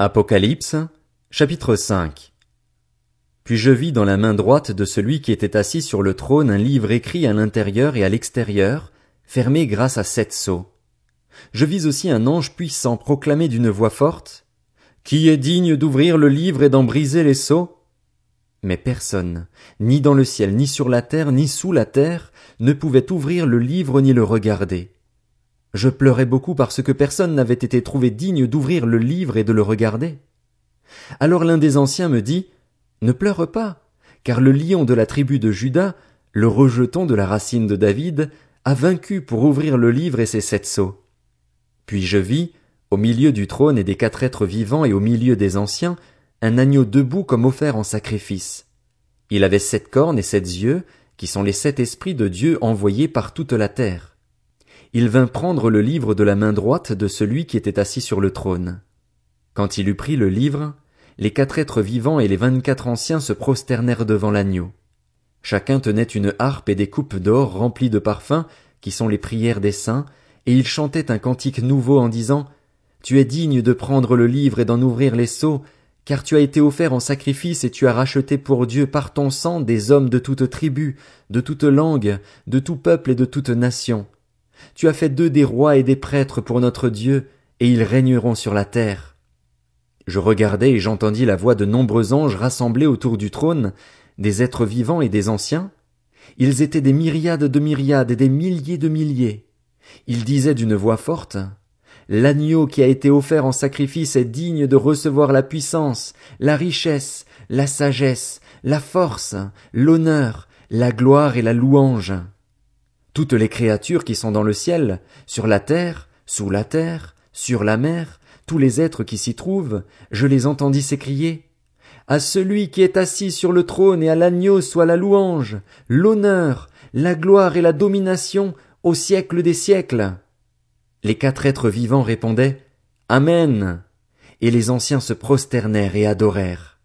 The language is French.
Apocalypse, chapitre 5 Puis je vis dans la main droite de celui qui était assis sur le trône un livre écrit à l'intérieur et à l'extérieur, fermé grâce à sept sceaux. Je vis aussi un ange puissant proclamer d'une voix forte, Qui est digne d'ouvrir le livre et d'en briser les sceaux? Mais personne, ni dans le ciel, ni sur la terre, ni sous la terre, ne pouvait ouvrir le livre ni le regarder. Je pleurais beaucoup parce que personne n'avait été trouvé digne d'ouvrir le livre et de le regarder. Alors l'un des anciens me dit, Ne pleure pas, car le lion de la tribu de Juda, le rejeton de la racine de David, a vaincu pour ouvrir le livre et ses sept sceaux. Puis je vis, au milieu du trône et des quatre êtres vivants et au milieu des anciens, un agneau debout comme offert en sacrifice. Il avait sept cornes et sept yeux, qui sont les sept esprits de Dieu envoyés par toute la terre il vint prendre le livre de la main droite de celui qui était assis sur le trône. Quand il eut pris le livre, les quatre êtres vivants et les vingt-quatre anciens se prosternèrent devant l'agneau. Chacun tenait une harpe et des coupes d'or remplies de parfums, qui sont les prières des saints, et ils chantaient un cantique nouveau en disant, Tu es digne de prendre le livre et d'en ouvrir les sceaux, car tu as été offert en sacrifice et tu as racheté pour Dieu par ton sang des hommes de toute tribu, de toute langue, de tout peuple et de toute nation. Tu as fait d'eux des rois et des prêtres pour notre Dieu, et ils régneront sur la terre. Je regardai et j'entendis la voix de nombreux anges rassemblés autour du trône, des êtres vivants et des anciens. Ils étaient des myriades de myriades et des milliers de milliers. Ils disaient d'une voix forte, L'agneau qui a été offert en sacrifice est digne de recevoir la puissance, la richesse, la sagesse, la force, l'honneur, la gloire et la louange. Toutes les créatures qui sont dans le ciel, sur la terre, sous la terre, sur la mer, tous les êtres qui s'y trouvent, je les entendis s'écrier. À celui qui est assis sur le trône et à l'agneau soit la louange, l'honneur, la gloire et la domination au siècle des siècles. Les quatre êtres vivants répondaient Amen. Et les anciens se prosternèrent et adorèrent.